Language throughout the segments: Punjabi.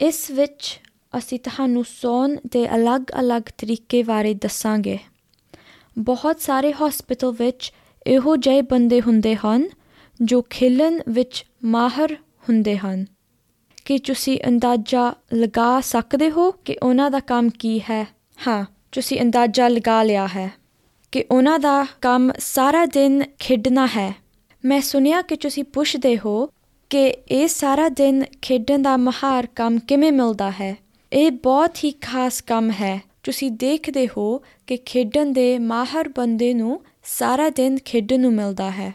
ਇਸ ਵਿੱਚ ਅਸੀਂ ਤੁਹਾਨੂੰ ਸੌਣ ਦੇ ਅਲੱਗ-ਅਲੱਗ ਤਰੀਕੇ ਬਾਰੇ ਦੱਸਾਂਗੇ। ਬਹੁਤ ਸਾਰੇ ਹਸਪੀਟਲ ਵਿੱਚ ਇਹੋ ਜਿਹੇ ਬੰਦੇ ਹੁੰਦੇ ਹਨ ਜੋ ਖੇਲਣ ਵਿੱਚ ਮਾਹਰ ਹੁੰਦੇ ਹਨ। ਕਿ ਤੁਸੀਂ ਅੰਦਾਜ਼ਾ ਲਗਾ ਸਕਦੇ ਹੋ ਕਿ ਉਹਨਾਂ ਦਾ ਕੰਮ ਕੀ ਹੈ? ਹਾਂ, ਤੁਸੀਂ ਅੰਦਾਜ਼ਾ ਲਗਾ ਲਿਆ ਹੈ ਕਿ ਉਹਨਾਂ ਦਾ ਕੰਮ ਸਾਰਾ ਦਿਨ ਖੇਡਣਾ ਹੈ। ਮੈਂ ਸੁਨਿਆ ਕਿ ਤੁਸੀਂ ਪੁੱਛਦੇ ਹੋ ਕਿ ਇਹ ਸਾਰਾ ਦਿਨ ਖੇਡਣ ਦਾ ਮਹਾਰ ਕੰਮ ਕਿਵੇਂ ਮਿਲਦਾ ਹੈ? ਇਹ ਬਹੁਤ ਹੀ ਖਾਸ ਕੰਮ ਹੈ। ਤੁਸੀਂ ਦੇਖਦੇ ਹੋ ਕਿ ਖੇਡਣ ਦੇ ਮਾਹਰ ਬੰਦੇ ਨੂੰ ਸਾਰਾ ਦਿਨ ਖੇਡਣ ਨੂੰ ਮਿਲਦਾ ਹੈ।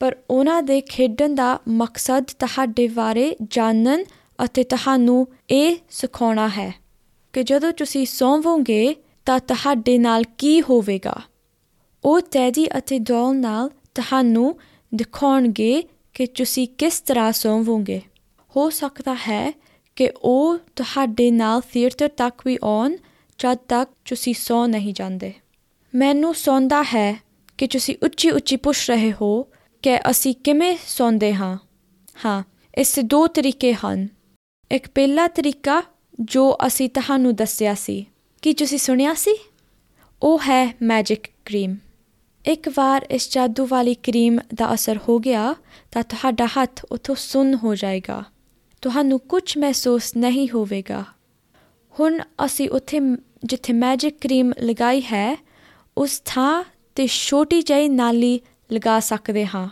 ਪਰ ਉਹਨਾਂ ਦੇ ਖੇਡਣ ਦਾ ਮਕਸਦ ਤੁਹਾਡੇ ਬਾਰੇ ਜਾਣਨ ਅਤੇ ਤੁਹਾਨੂੰ ਇਹ ਸਿਖਾਉਣਾ ਹੈ ਕਿ ਜਦੋਂ ਤੁਸੀਂ ਸੌਵੋਗੇ ਤਾਂ ਤੁਹਾਡੇ ਨਾਲ ਕੀ ਹੋਵੇਗਾ। ਉਹ ਤੈਦੀ ਅਤੇ ਦੌਲ ਨਾਲ ਤੁਹਾਨੂੰ ਦਿਖਾਉਣਗੇ ਕਿ ਤੁਸੀਂ ਕਿਸ ਤਰ੍ਹਾਂ ਸੌਵੋਗੇ? ਹੋ ਸਕਦਾ ਹੈ ਕਿ ਉਹ ਤੁਹਾਡੇ ਨਾਲ ਥੀਏਟਰ ਤੱਕ ਵੀ ਆਉਣ, ਜਦ ਤੱਕ ਤੁਸੀਂ ਸੌ ਨਹੀਂ ਜਾਂਦੇ। ਮੈਨੂੰ ਸੌਂਦਾ ਹੈ ਕਿ ਤੁਸੀਂ ਉੱਚੀ ਉੱਚੀ ਪੁੱਛ ਰਹੇ ਹੋ ਕਿ ਅਸੀਂ ਕਿਵੇਂ ਸੌਂਦੇ ਹਾਂ। ਹਾਂ, ਇਸ ਦੇ ਦੋ ਤਰੀਕੇ ਹਨ। ਇੱਕ ਪਹਿਲਾ ਤਰੀਕਾ ਜੋ ਅਸੀਂ ਤੁਹਾਨੂੰ ਦੱਸਿਆ ਸੀ, ਕੀ ਤੁਸੀਂ ਸੁਣਿਆ ਸੀ? ਉਹ ਹੈ ਮੈਜਿਕ ਕਰੀਮ ਇੱਕ ਵਾਰ ਇਸ ਜਾਦੂ ਵਾਲੀ ਕਰੀਮ ਦਾ ਅਸਰ ਹੋ ਗਿਆ ਤਾਂ ਤੁਹਾਡਾ ਹੱਥ ਉਥੋਂ ਸੁੰਨ ਹੋ ਜਾਏਗਾ। ਤੁਹਾਨੂੰ ਕੁਝ ਮਹਿਸੂਸ ਨਹੀਂ ਹੋਵੇਗਾ। ਹੁਣ ਅਸੀਂ ਉੱਥੇ ਜਿੱਥੇ ਮੈਜਿਕ ਕਰੀਮ ਲਗਾਈ ਹੈ, ਉਸ ਥਾਂ ਤੇ ਛੋਟੀ ਜਿਹੀ ਨਾਲੀ ਲਗਾ ਸਕਦੇ ਹਾਂ।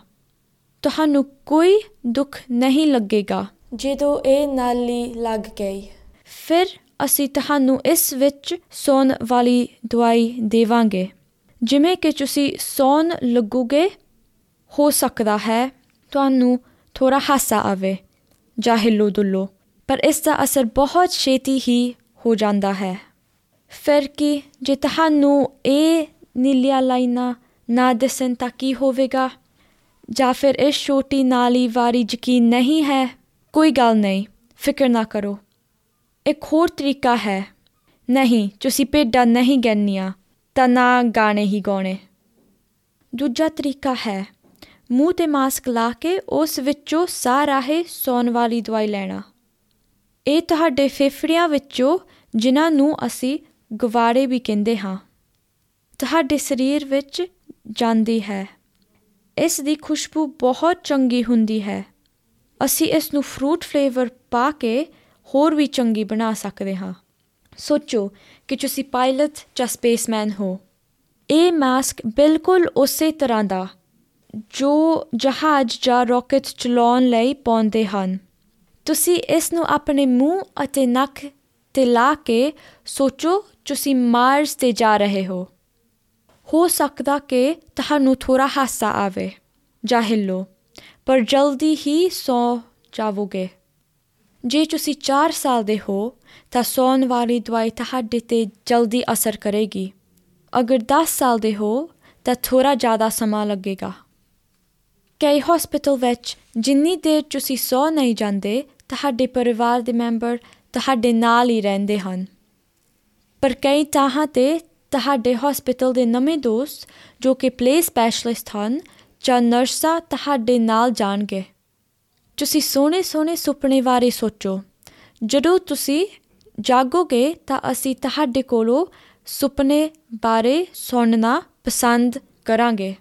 ਤੁਹਾਨੂੰ ਕੋਈ ਦੁੱਖ ਨਹੀਂ ਲੱਗੇਗਾ। ਜਦੋਂ ਇਹ ਨਾਲੀ ਲੱਗ ਗਈ, ਫਿਰ ਅਸੀਂ ਤੁਹਾਨੂੰ ਇਸ ਵਿੱਚ ਸੌਣ ਵਾਲੀ ਦਵਾਈ ਦੇਵਾਂਗੇ। ਜਿਵੇਂ ਕਿ ਤੁਸੀਂ ਸੌਣ ਲੱਗੋਗੇ, ਹੋ ਸਕਦਾ ਹੈ ਤੁਹਾਨੂੰ ਥੋੜਾ ਹਾਸਾ ਆਵੇ ਜਾਂ ਹਿੱਲੋ ਦੁੱਲੋ, ਪਰ ਇਸ ਦਾ ਅਸਰ ਬਹੁਤ ਛੇਤੀ ਹੀ ਹੋ ਜਾਂਦਾ ਹੈ। ਫਿਰ ਕੀ ਜੇ ਤੁਹਾਨੂੰ ਇਹ ਨੀਲੀਆਂ ਲਾਈਨਾਂ ਨਾ ਦਿਸਣ ਤਾਂ ਕੀ ਹੋਵੇਗਾ? ਜਾਂ ਫਿਰ ਇਸ ਛੋਟੀ ਨਾਲੀ ਵਾਰੀ ਯਕੀਨ ਨਹੀਂ ਹੈ? ਕੋਈ ਗੱਲ ਨਹੀਂ, ਫਿਕਰ ਨਾ ਕਰੋ। ਇੱਕ ਹੋਰ ਤਰੀਕਾ ਹੈ। ਨਹੀਂ, ਤੁਸੀਂ ਪੇਡਾਂ ਨਹੀਂ ਗੰਨੀਆਂ ਤਾਂ ਨਾ ਗਾਣੇ ਹੀ ਗਾਉਣੇ। ਦੂਜਾ ਤਰੀਕਾ ਹੈ, ਮੂੰਹ ਤੇ ਮਾਸਕ ਲਾ ਕੇ ਉਸ ਵਿੱਚੋਂ ਸਾਹ ਰਾਹੇ ਸੌਣ ਵਾਲੀ ਦਵਾਈ ਲੈਣਾ। ਇਹ ਤੁਹਾਡੇ ਫੇਫੜਿਆਂ ਵਿੱਚੋਂ, ਜਿਨ੍ਹਾਂ ਨੂੰ ਅਸੀਂ ਗਵਾੜੇ ਵੀ ਕਹਿੰਦੇ ਹਾਂ, ਤੁਹਾਡੇ ਸਰੀਰ ਵਿੱਚ ਜਾਂਦੀ ਹੈ। ਇਸ ਦੀ ਖੁਸ਼ਬੂ ਬਹੁਤ ਚੰਗੀ ਹੁੰਦੀ ਹੈ। ਅਸੀਂ ਇਸ ਨੂੰ ਫਰੂਟ ਫਲੇਵਰ ਪਾ ਕੇ ਹੋਰ ਵੀ ਚੰਗੀ ਬਣਾ ਸਕਦੇ ਹਾਂ। ਸੋਚੋ ਕਿ ਤੁਸੀਂ ਪਾਇਲਟ ਜਾਂ ਸਪੇਸਮੈਨ ਹੋ। ਇਹ ਮਾਸਕ ਬਿਲਕੁਲ ਉਸੇ ਤਰ੍ਹਾਂ ਦਾ ਜੋ ਜਹਾਜ਼ ਜਾਂ ਰਾਕਟ ਚਲਾਉਣ ਲਈ ਪਾਉਂਦੇ ਹਨ। ਤੁਸੀਂ ਇਸ ਨੂੰ ਆਪਣੇ ਮੂੰਹ ਅਤੇ ਨੱਕ ਤੇ ਲਾ ਕੇ ਸੋਚੋ ਤੁਸੀਂ ਮਾਰਸ ਤੇ ਜਾ ਰਹੇ ਹੋ। ਹੋ ਸਕਦਾ ਕਿ ਤੁਹਾਨੂੰ ਥੋੜਾ ਹਾਸਾ ਆਵੇ। ਜਾਂ ਹਿੱਲੋ ਪਰ ਜਲਦੀ ਹੀ ਸੌ ਜਾਵੋਗੇ। ਜੇ ਤੁਸੀਂ 4 ਸਾਲ ਦੇ ਹੋ, ਤਾਂ ਸੌਣ ਵਾਲੀ ਦਵਾਈ ਤੁਹਾਡੇ ਤੇ ਜਲਦੀ ਅਸਰ ਕਰੇਗੀ। ਅਗਰ 10 ਸਾਲ ਦੇ ਹੋ, ਤਾਂ ਥੋੜਾ ਜ਼ਿਆਦਾ ਸਮਾਂ ਲੱਗੇਗਾ। ਕਈ ਹਸਪੀਟਲ ਵਿੱਚ ਜਿੰਨੀ ਦੇਰ ਤੁਸੀਂ ਸੌ ਨਹੀਂ ਜਾਂਦੇ, ਤੁਹਾਡੇ ਪਰਿਵਾਰ ਦੇ ਮੈਂਬਰ ਤੁਹਾਡੇ ਨਾਲ ਹੀ ਰਹਿੰਦੇ ਹਨ। ਪਰ ਕਈ ਤਾਹਾਂ ਤੇ ਤੁਹਾਡੇ ਹਸਪੀਟਲ ਦੇ ਨਵੇਂ ਦੋਸਤ ਜੋ ਕਿ ਪਲੇ ਸਪੈਸ਼ਲਿਸਟ ਹਨ ਜਾਂ ਨਰਸਾਂ ਤੁਹਾਡੇ ਨਾਲ ਜਾਣਗੇ। ਤੁਸੀਂ ਸੋਹਣੇ ਸੋਹਣੇ ਸੁਪਨੇ ਬਾਰੇ ਸੋਚੋ। ਜਦੋਂ ਤੁਸੀਂ ਜਾਗੋਗੇ ਤਾਂ ਅਸੀਂ ਤੁਹਾਡੇ ਕੋਲੋਂ ਸੁਪਨੇ ਬਾਰੇ ਸੁਣਨਾ ਪਸੰਦ ਕਰਾਂਗੇ।